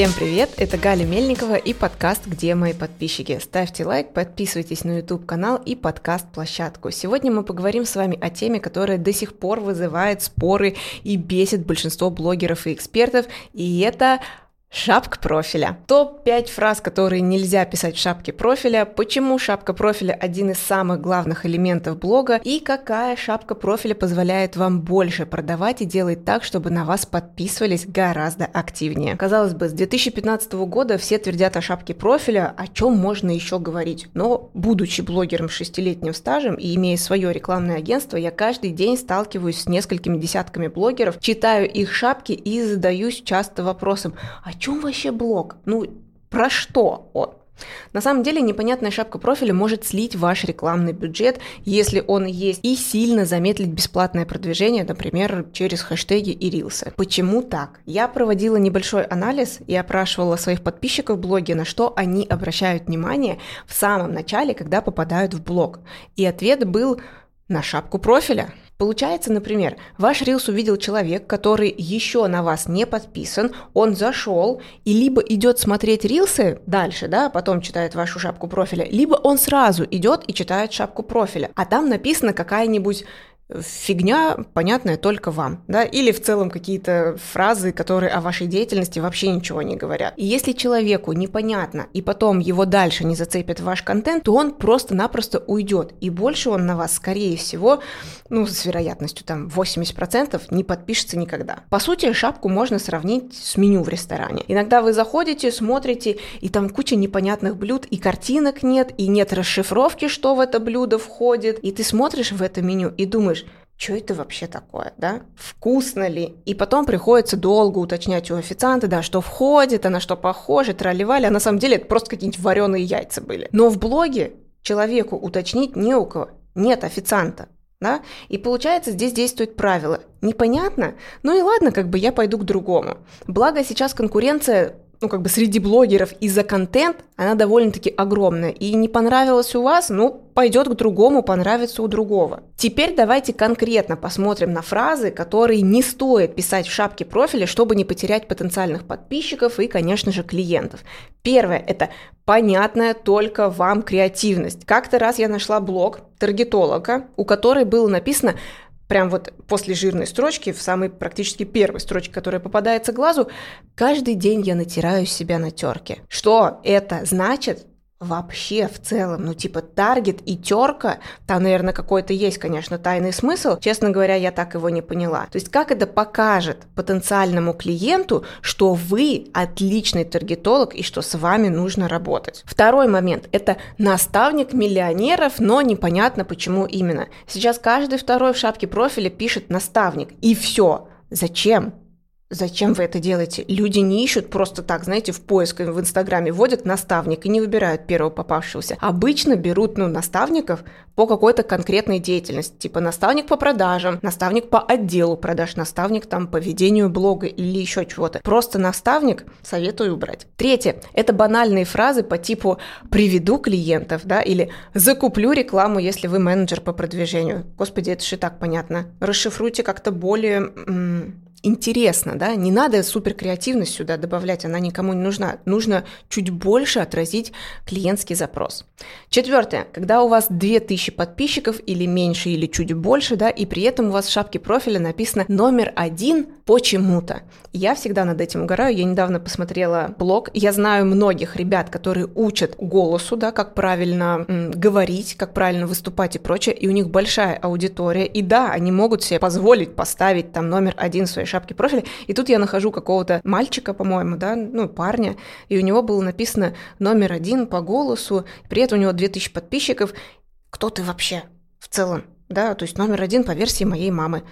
Всем привет, это Галя Мельникова и подкаст «Где мои подписчики?». Ставьте лайк, подписывайтесь на YouTube-канал и подкаст-площадку. Сегодня мы поговорим с вами о теме, которая до сих пор вызывает споры и бесит большинство блогеров и экспертов, и это Шапка профиля. Топ-5 фраз, которые нельзя писать в шапке профиля, почему шапка профиля один из самых главных элементов блога и какая шапка профиля позволяет вам больше продавать и делать так, чтобы на вас подписывались гораздо активнее. Казалось бы, с 2015 года все твердят о шапке профиля, о чем можно еще говорить. Но, будучи блогером с шестилетним стажем и имея свое рекламное агентство, я каждый день сталкиваюсь с несколькими десятками блогеров, читаю их шапки и задаюсь часто вопросом, а чем вообще блог? Ну, про что он? На самом деле непонятная шапка профиля может слить ваш рекламный бюджет, если он есть, и сильно замедлить бесплатное продвижение, например, через хэштеги и рилсы. Почему так? Я проводила небольшой анализ и опрашивала своих подписчиков в блоге, на что они обращают внимание в самом начале, когда попадают в блог. И ответ был на шапку профиля. Получается, например, ваш рилс увидел человек, который еще на вас не подписан, он зашел и либо идет смотреть рилсы дальше, да, потом читает вашу шапку профиля, либо он сразу идет и читает шапку профиля, а там написано какая-нибудь фигня, понятная только вам, да, или в целом какие-то фразы, которые о вашей деятельности вообще ничего не говорят. И если человеку непонятно, и потом его дальше не зацепит ваш контент, то он просто-напросто уйдет, и больше он на вас, скорее всего, ну, с вероятностью там 80% не подпишется никогда. По сути, шапку можно сравнить с меню в ресторане. Иногда вы заходите, смотрите, и там куча непонятных блюд, и картинок нет, и нет расшифровки, что в это блюдо входит, и ты смотришь в это меню и думаешь, что это вообще такое, да? Вкусно ли? И потом приходится долго уточнять у официанта, да, что входит, а на что похоже, тролливали, а на самом деле это просто какие-нибудь вареные яйца были. Но в блоге человеку уточнить не у кого, нет официанта, да? И получается, здесь действует правило. Непонятно? Ну и ладно, как бы я пойду к другому. Благо сейчас конкуренция ну, как бы среди блогеров и за контент, она довольно-таки огромная. И не понравилось у вас, ну, пойдет к другому, понравится у другого. Теперь давайте конкретно посмотрим на фразы, которые не стоит писать в шапке профиля, чтобы не потерять потенциальных подписчиков и, конечно же, клиентов. Первое – это понятная только вам креативность. Как-то раз я нашла блог таргетолога, у которой было написано прям вот после жирной строчки, в самой практически первой строчке, которая попадается глазу, каждый день я натираю себя на терке. Что это значит? Вообще в целом, ну типа таргет и терка, там, наверное, какой-то есть, конечно, тайный смысл. Честно говоря, я так его не поняла. То есть как это покажет потенциальному клиенту, что вы отличный таргетолог и что с вами нужно работать. Второй момент – это наставник миллионеров, но непонятно почему именно. Сейчас каждый второй в шапке профиля пишет наставник, и все. Зачем? Зачем вы это делаете? Люди не ищут просто так, знаете, в поиск в Инстаграме вводят наставник и не выбирают первого попавшегося. Обычно берут, ну, наставников по какой-то конкретной деятельности, типа наставник по продажам, наставник по отделу продаж, наставник там по ведению блога или еще чего-то. Просто наставник советую убрать. Третье – это банальные фразы по типу «приведу клиентов», да, или «закуплю рекламу, если вы менеджер по продвижению». Господи, это же так понятно. Расшифруйте как-то более интересно, да, не надо супер креативность сюда добавлять, она никому не нужна. Нужно чуть больше отразить клиентский запрос. Четвертое, когда у вас 2000 подписчиков или меньше, или чуть больше, да, и при этом у вас в шапке профиля написано номер один почему-то. Я всегда над этим угораю. Я недавно посмотрела блог. Я знаю многих ребят, которые учат голосу, да, как правильно м, говорить, как правильно выступать и прочее, и у них большая аудитория. И да, они могут себе позволить поставить там номер один в своей шапке профиля. И тут я нахожу какого-то мальчика, по-моему, да, ну, парня, и у него было написано номер один по голосу, при этом у него 2000 подписчиков. Кто ты вообще в целом? Да, то есть номер один по версии моей мамы.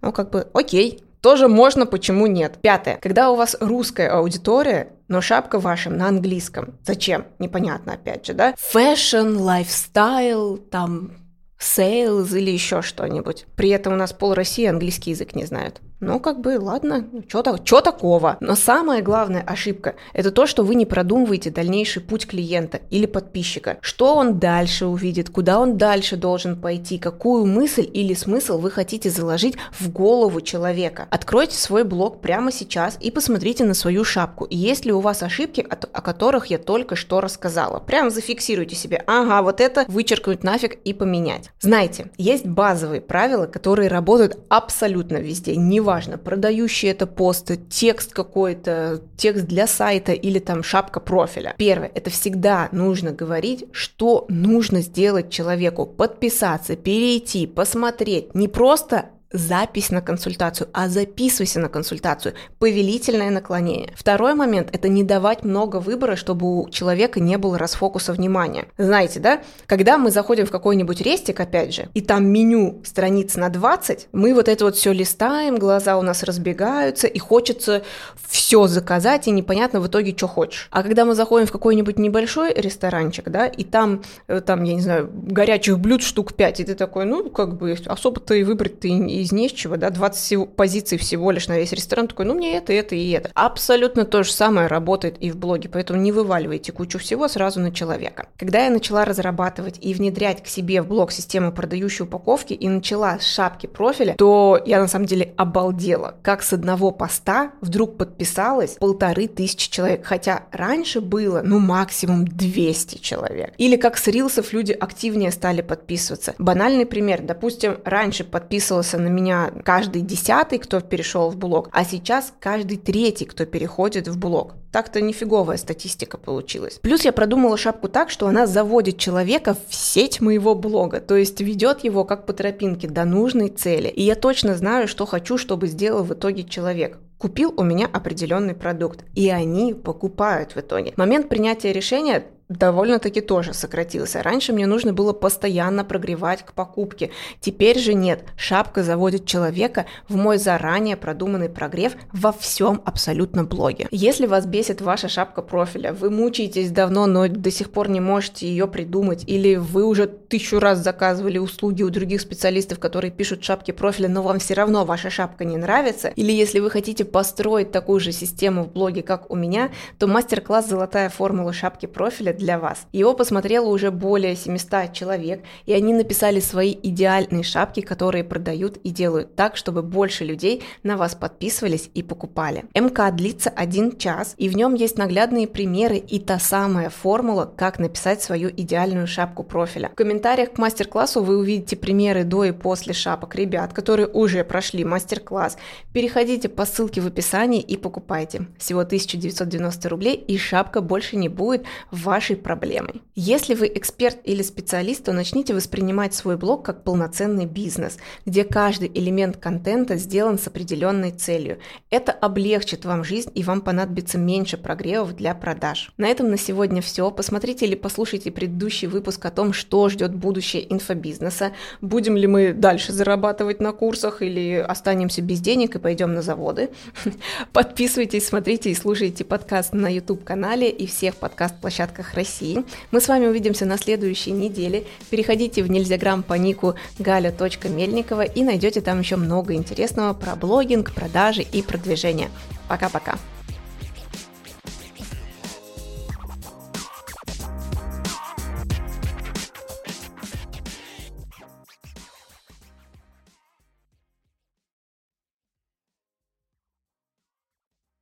Ну, как бы, окей, тоже можно, почему нет. Пятое. Когда у вас русская аудитория, но шапка ваша на английском. Зачем? Непонятно, опять же, да? Fashion, lifestyle, там sales или еще что-нибудь. При этом у нас пол России английский язык не знают. Ну, как бы, ладно, что такого? Но самая главная ошибка – это то, что вы не продумываете дальнейший путь клиента или подписчика. Что он дальше увидит, куда он дальше должен пойти, какую мысль или смысл вы хотите заложить в голову человека. Откройте свой блог прямо сейчас и посмотрите на свою шапку. есть ли у вас ошибки, о которых я только что рассказала. Прямо зафиксируйте себе, ага, вот это вычеркнуть нафиг и поменять. Знаете, есть базовые правила, которые работают абсолютно везде, неважно неважно, продающий это пост, текст какой-то, текст для сайта или там шапка профиля. Первое, это всегда нужно говорить, что нужно сделать человеку. Подписаться, перейти, посмотреть. Не просто запись на консультацию, а записывайся на консультацию. Повелительное наклонение. Второй момент – это не давать много выбора, чтобы у человека не было расфокуса внимания. Знаете, да, когда мы заходим в какой-нибудь рестик, опять же, и там меню страниц на 20, мы вот это вот все листаем, глаза у нас разбегаются, и хочется все заказать, и непонятно в итоге, что хочешь. А когда мы заходим в какой-нибудь небольшой ресторанчик, да, и там, э, там, я не знаю, горячих блюд штук 5, и ты такой, ну, как бы особо-то и выбрать-то и из нечего, да, 20 позиций всего лишь на весь ресторан, такой, ну, мне это, это и это. Абсолютно то же самое работает и в блоге, поэтому не вываливайте кучу всего сразу на человека. Когда я начала разрабатывать и внедрять к себе в блог систему продающей упаковки и начала с шапки профиля, то я на самом деле обалдела, как с одного поста вдруг подписалось полторы тысячи человек, хотя раньше было, ну, максимум 200 человек. Или как с рилсов люди активнее стали подписываться. Банальный пример, допустим, раньше подписывался на меня каждый десятый, кто перешел в блог, а сейчас каждый третий, кто переходит в блог. Так-то нифиговая статистика получилась. Плюс я продумала шапку так, что она заводит человека в сеть моего блога, то есть ведет его как по тропинке до нужной цели. И я точно знаю, что хочу, чтобы сделал в итоге человек купил у меня определенный продукт, и они покупают в итоге. Момент принятия решения довольно-таки тоже сократился. Раньше мне нужно было постоянно прогревать к покупке. Теперь же нет. Шапка заводит человека в мой заранее продуманный прогрев во всем абсолютно блоге. Если вас бесит ваша шапка профиля, вы мучаетесь давно, но до сих пор не можете ее придумать, или вы уже тысячу раз заказывали услуги у других специалистов, которые пишут шапки профиля, но вам все равно ваша шапка не нравится, или если вы хотите построить такую же систему в блоге, как у меня, то мастер-класс «Золотая формула шапки профиля» для вас. Его посмотрело уже более 700 человек, и они написали свои идеальные шапки, которые продают и делают так, чтобы больше людей на вас подписывались и покупали. МК длится один час, и в нем есть наглядные примеры и та самая формула, как написать свою идеальную шапку профиля. В комментариях к мастер-классу вы увидите примеры до и после шапок ребят, которые уже прошли мастер-класс. Переходите по ссылке в описании и покупайте. Всего 1990 рублей, и шапка больше не будет в вашей вашей проблемой. Если вы эксперт или специалист, то начните воспринимать свой блог как полноценный бизнес, где каждый элемент контента сделан с определенной целью. Это облегчит вам жизнь и вам понадобится меньше прогревов для продаж. На этом на сегодня все. Посмотрите или послушайте предыдущий выпуск о том, что ждет будущее инфобизнеса. Будем ли мы дальше зарабатывать на курсах или останемся без денег и пойдем на заводы. Подписывайтесь, смотрите и слушайте подкаст на YouTube-канале и всех подкаст-площадках России. Мы с вами увидимся на следующей неделе. Переходите в Нельзяграм по нику gaля.мельникова и найдете там еще много интересного про блогинг, продажи и продвижение. Пока-пока.